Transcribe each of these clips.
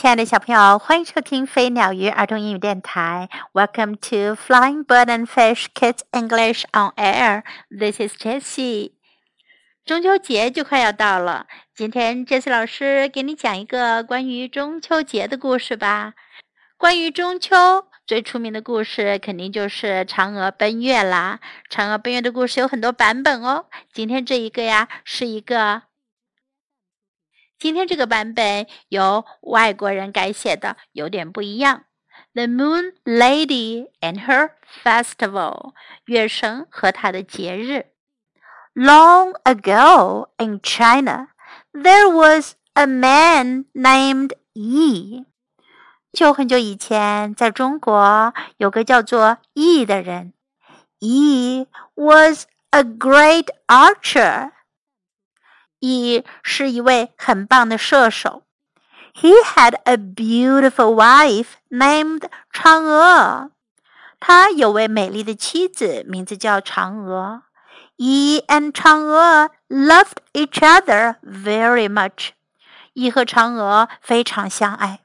亲爱的小朋友，欢迎收听飞鸟鱼儿童英语电台。Welcome to Flying Bird and Fish Kids English on Air. This is Jessie. 中秋节就快要到了，今天 Jessie 老师给你讲一个关于中秋节的故事吧。关于中秋最出名的故事，肯定就是嫦娥奔月啦。嫦娥奔月的故事有很多版本哦。今天这一个呀，是一个。今天这个版本由外国人改写的，有点不一样。The Moon Lady and Her Festival，月神和她的节日。Long ago in China, there was a man named Yi。就很久以前，在中国有个叫做 Yi 的人。Yi was a great archer。羿是一位很棒的射手。He had a beautiful wife named 嫦娥。他有位美丽的妻子，名字叫嫦娥。He and 嫦娥 loved each other very much。羿和嫦娥非常相爱。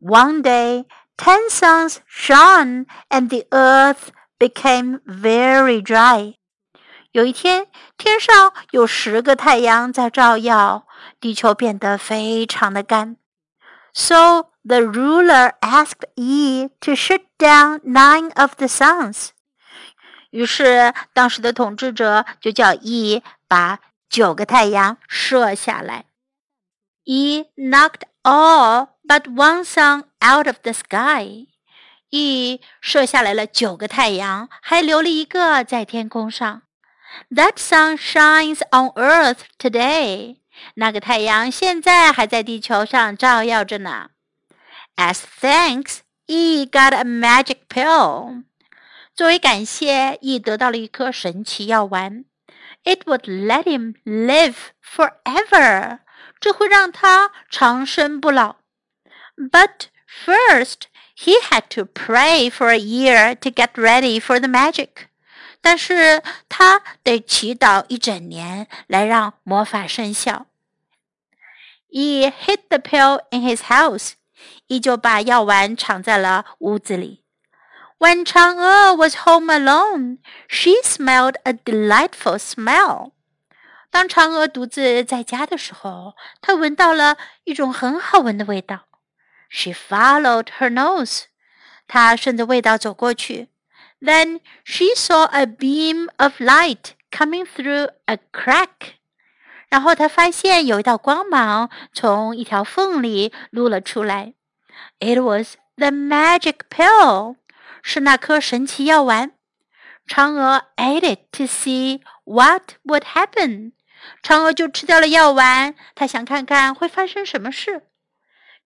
One day, ten suns shone and the earth became very dry. 有一天，天上有十个太阳在照耀，地球变得非常的干。So the ruler asked Yi to shoot down nine of the suns。于是，当时的统治者就叫 E 把九个太阳射下来。Yi knocked all but one sun out of the sky。E 射下来了九个太阳，还留了一个在天空上。That sun shines on Earth today. 那个太阳现在还在地球上照耀着呢。As thanks, E got a magic pill. 作为感谢，E 得到了一颗神奇药丸。It would let him live forever. 这会让他长生不老。But first, he had to pray for a year to get ready for the magic. 但是他得祈祷一整年来让魔法生效。He hid the pill in his house，依旧把药丸藏在了屋子里。When Chang'e was home alone, she smelled a delightful smell。当嫦娥独自在家的时候，她闻到了一种很好闻的味道。She followed her nose，她顺着味道走过去。then she saw a beam of light coming through a crack. 然后她发现有一道光芒从一条缝里露了出来。It was the magic pill，是那颗神奇药丸。嫦娥 ate it to see what would happen。嫦娥就吃掉了药丸，她想看看会发生什么事。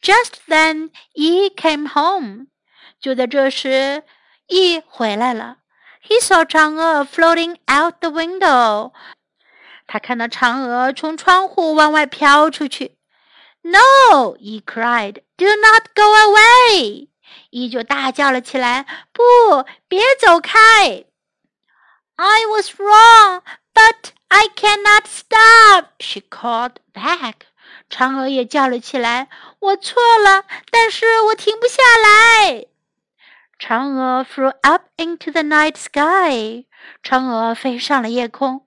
Just then, Yi came home。就在这时 ，E 回来了。He saw 嫦娥 floating out the window。他看到嫦娥从窗户往外飘出去。No! He cried. Do not go away! E 就大叫了起来。不，别走开。I was wrong, but I cannot stop. She called back. 嫦娥也叫了起来。我错了，但是我停不下来。嫦娥 flew up into the night sky. 嫦娥飞上了夜空。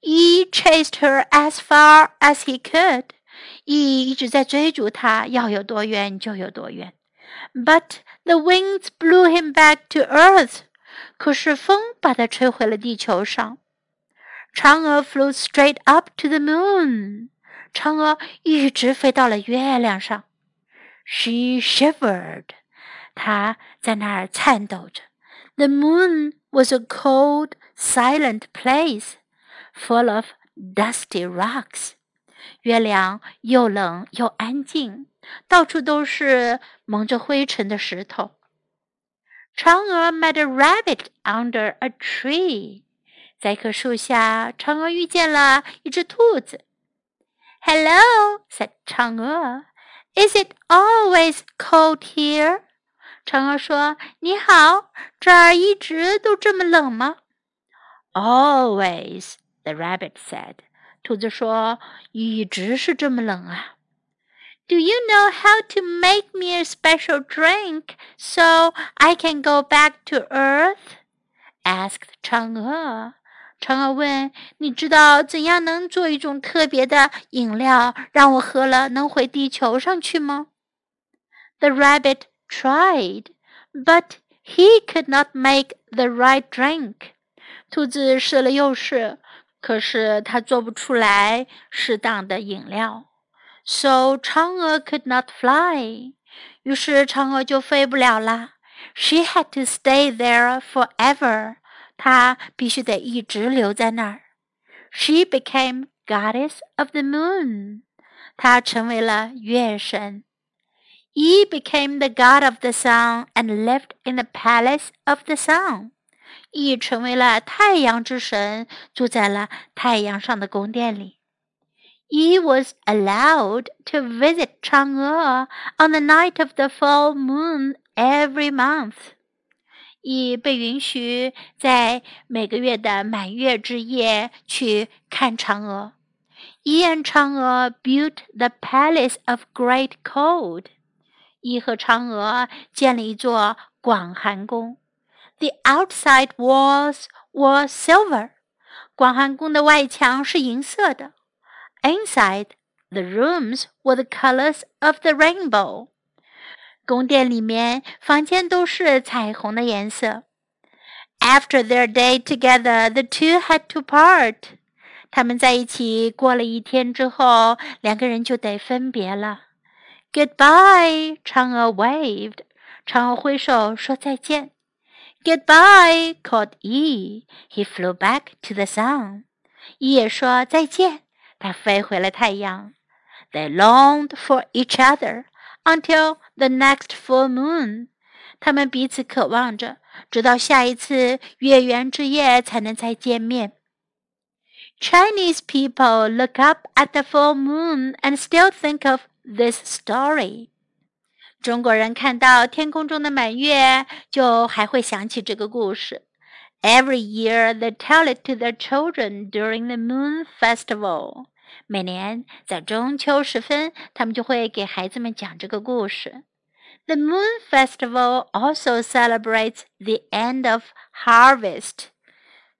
E chased her as far as he could. E 一直在追逐她，要有多远就有多远。But the winds blew him back to earth. 可是风把他吹回了地球上。嫦娥 flew straight up to the moon. 嫦娥一直飞到了月亮上。She shivered. 他在那儿颤抖着。The moon was a cold, silent place, full of dusty rocks. 月亮又冷又安静，到处都是蒙着灰尘的石头。嫦娥 met a rabbit under a tree. 在一棵树下，嫦娥遇见了一只兔子。Hello, said 嫦娥. Is it always cold here? 嫦娥说：“你好，这儿一直都这么冷吗？”“Always,” the rabbit said. 兔子说：“一直是这么冷啊。” Do you know how to make me a special drink so I can go back to Earth? asked 嫦娥。嫦娥问：“你知道怎样能做一种特别的饮料，让我喝了能回地球上去吗？” The rabbit tried, but he could not make the right drink. 兔子试了又试，可是他做不出来适当的饮料。So 嫦娥 could not fly. 于是嫦娥就飞不了啦。She had to stay there forever. 她必须得一直留在那儿。She became goddess of the moon. 她成为了月神。 he became the god of the sun and lived in the palace of the sun. 羿成为了太阳之神，住在了太阳上的宫殿里。He was allowed to visit Chang'e on the night of the full moon every month. 羿被允许在每个月的满月之夜去看嫦娥。He and Chang'e built the palace of great cold. 羿和嫦娥建了一座广寒宫。The outside walls were silver。广寒宫的外墙是银色的。Inside the rooms were the colors of the rainbow。宫殿里面，房间都是彩虹的颜色。After their day together, the two had to part. 他们在一起过了一天之后，两个人就得分别了。Goodbye，嫦娥 waved，嫦娥挥手说再见。Goodbye，called Yi. He flew back to the sun. 伊也说再见，他飞回了太阳。They longed for each other until the next full moon。他们彼此渴望着，直到下一次月圆之夜才能再见面。Chinese people look up at the full moon and still think of this story。中国人看到天空中的满月，就还会想起这个故事。Every year they tell it to their children during the Moon Festival。每年在中秋时分，他们就会给孩子们讲这个故事。The Moon Festival also celebrates the end of harvest。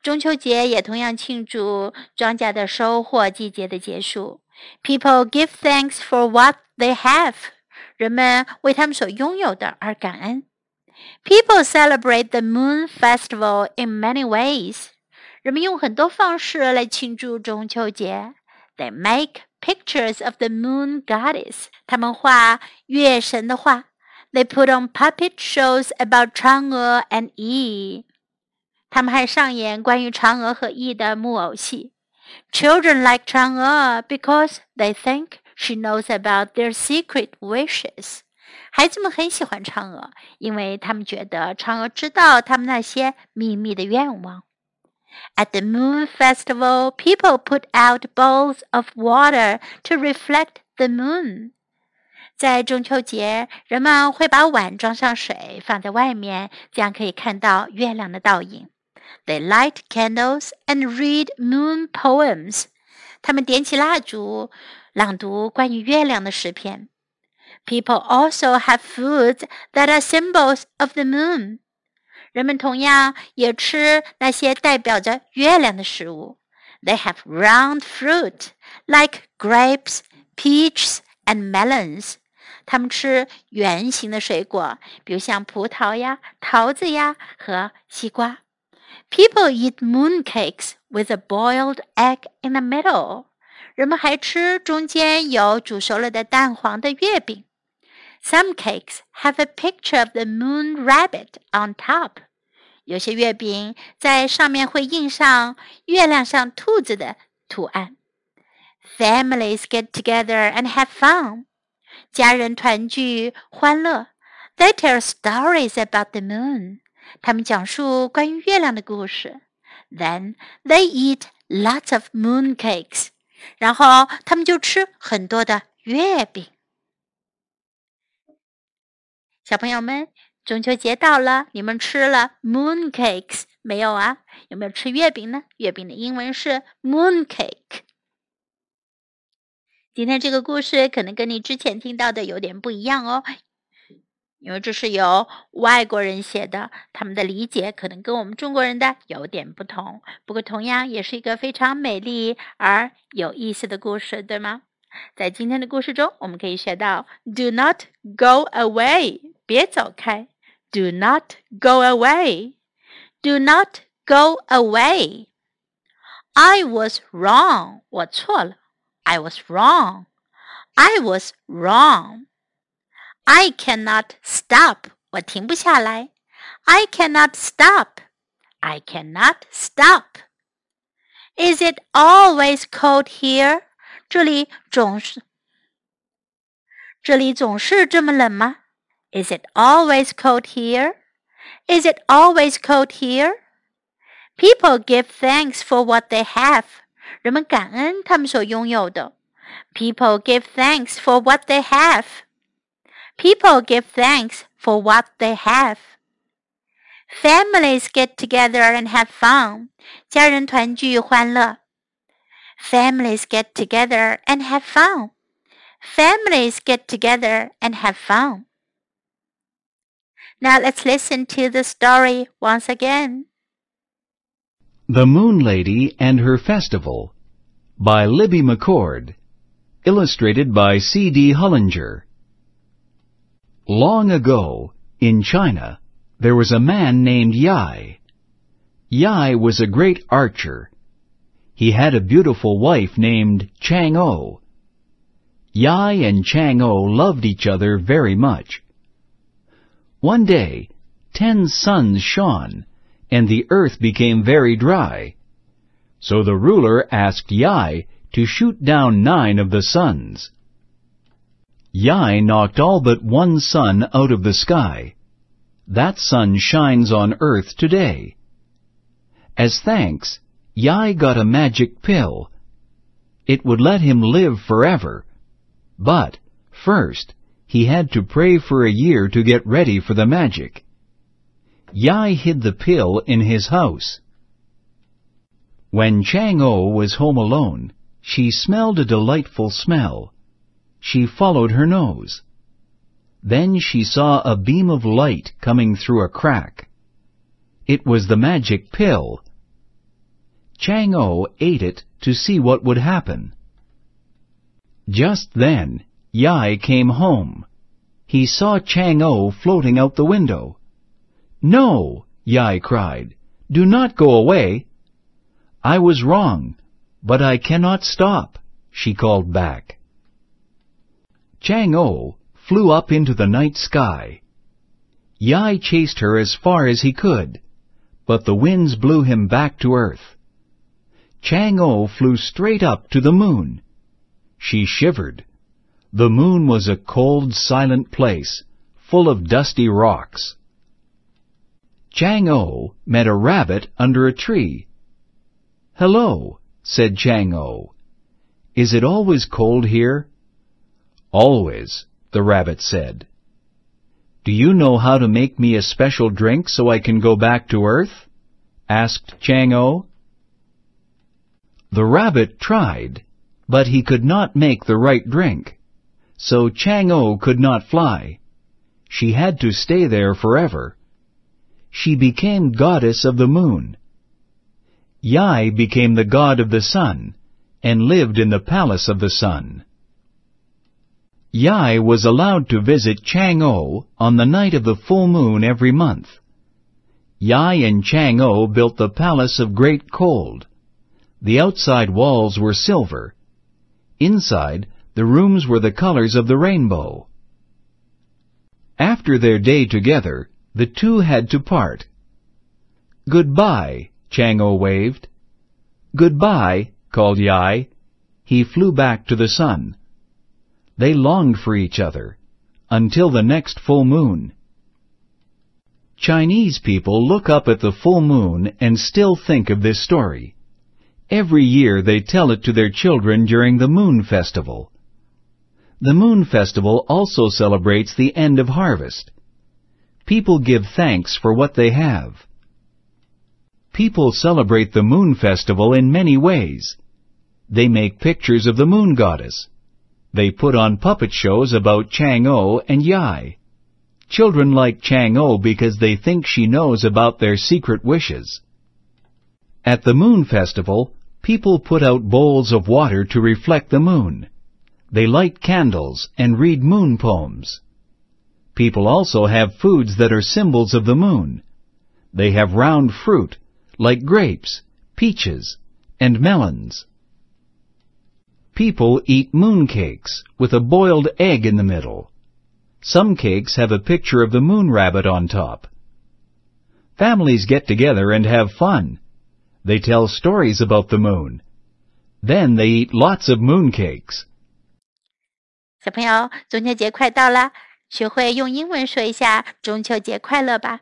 中秋节也同样庆祝庄稼的收获季节的结束。 People give thanks for what they have。人们为他们所拥有的而感恩。People celebrate the Moon Festival in many ways。人们用很多方式来庆祝中秋节。they make pictures of the moon goddess. 他们画月神的画。They put on puppet shows about 嫦娥 and Yi. 他们还上演关于嫦娥和羿的木偶戏。 Children like Chang'e because they think she knows about their secret wishes. 孩子们很喜欢嫦娥，因为他们觉得嫦娥知道他们那些秘密的愿望。at the moon festival, people put out bowls of water to reflect the moon. 在中秋节，人们会把碗装上水放在外面，这样可以看到月亮的倒影。They light candles and read moon poems. 他们点起蜡烛，朗读关于月亮的诗篇。People also have foods that are symbols of the moon. 人们同样也吃那些代表着月亮的食物。They have round fruit like grapes, peaches, and melons. 他们吃圆形的水果，比如像葡萄呀、桃子呀和西瓜。 People eat mooncakes with a boiled egg in the middle. 人们还吃中间有煮熟了的蛋黄的月饼。Some cakes have a picture of the moon rabbit on top. 有些月饼在上面会印上月亮上兔子的图案。Families get together and have fun. 家人团聚欢乐。They tell stories about the moon. 他们讲述关于月亮的故事。Then they eat lots of moon cakes. 然后他们就吃很多的月饼。小朋友们，中秋节到了，你们吃了 moon cakes 没有啊？有没有吃月饼呢？月饼的英文是 moon cake。今天这个故事可能跟你之前听到的有点不一样哦，因为这是由外国人写的，他们的理解可能跟我们中国人的有点不同。不过，同样也是一个非常美丽而有意思的故事，对吗？在今天的故事中，我们可以学到：Do not go away，别走开；Do not go away，Do not go away。I was wrong，我错了。I was wrong. I was wrong. I cannot stop. 我停不下来。I cannot stop. I cannot stop. Is it always cold here? 这里总是这里总是这么冷吗？Is it always cold here? Is it always cold here? People give thanks for what they have. 人们感恩他们所拥有的。People give thanks for what they have. People give thanks for what they have. Families get together and have fun. 家人团聚欢乐。Families get together and have fun. Families get together and have fun. Now let's listen to the story once again. The Moon Lady and Her Festival by Libby McCord. Illustrated by C.D. Hullinger. Long ago, in China, there was a man named Yai. Yai was a great archer. He had a beautiful wife named Chang-O. Yai and Chang-O loved each other very much. One day, ten suns shone and the earth became very dry. So the ruler asked Yai to shoot down nine of the suns. Yai knocked all but one sun out of the sky. That sun shines on earth today. As thanks, Yai got a magic pill. It would let him live forever. But, first, he had to pray for a year to get ready for the magic. Yai hid the pill in his house. When Chang-O was home alone, she smelled a delightful smell. She followed her nose. Then she saw a beam of light coming through a crack. It was the magic pill. Chang-O ate it to see what would happen. Just then, Yai came home. He saw Chang-O floating out the window. No, Yai cried. Do not go away. I was wrong, but I cannot stop, she called back. Chang-O oh flew up into the night sky. Yai chased her as far as he could, but the winds blew him back to earth. Chang-O oh flew straight up to the moon. She shivered. The moon was a cold, silent place, full of dusty rocks. Chang-O oh met a rabbit under a tree. Hello, said Chang-O. Is it always cold here? Always, the rabbit said. Do you know how to make me a special drink so I can go back to Earth? asked Chang-O. The rabbit tried, but he could not make the right drink. So Chang-O could not fly. She had to stay there forever she became goddess of the moon. Yai became the god of the sun, and lived in the palace of the sun. Yai was allowed to visit Chang-O on the night of the full moon every month. Yai and Chang-O built the palace of great cold. The outside walls were silver. Inside, the rooms were the colors of the rainbow. After their day together, the two had to part. Goodbye, Chang-O waved. Goodbye, called Yai. He flew back to the sun. They longed for each other, until the next full moon. Chinese people look up at the full moon and still think of this story. Every year they tell it to their children during the Moon Festival. The Moon Festival also celebrates the end of harvest. People give thanks for what they have. People celebrate the moon festival in many ways. They make pictures of the moon goddess. They put on puppet shows about Chang'o and Yai. Children like Chang'o because they think she knows about their secret wishes. At the Moon Festival, people put out bowls of water to reflect the moon. They light candles and read moon poems. People also have foods that are symbols of the moon. They have round fruit, like grapes, peaches, and melons People eat moon cakes with a boiled egg in the middle. Some cakes have a picture of the moon rabbit on top. Families get together and have fun. They tell stories about the moon. Then they eat lots of moon cakes. 小朋友，中秋节快到了，学会用英文说一下“中秋节快乐”吧。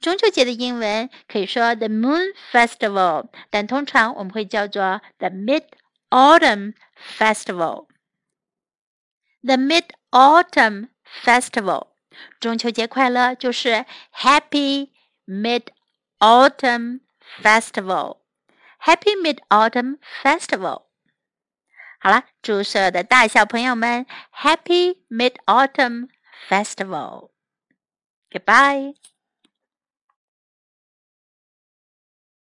中秋节的英文可以说 “the Moon Festival”，但通常我们会叫做 “the Mid Autumn Festival”。The Mid Autumn Festival，中秋节快乐就是 Happy Mid Autumn Festival。Happy Mid Autumn Festival。好了，祝所有的大小朋友们 Happy Mid Autumn Festival! Goodbye.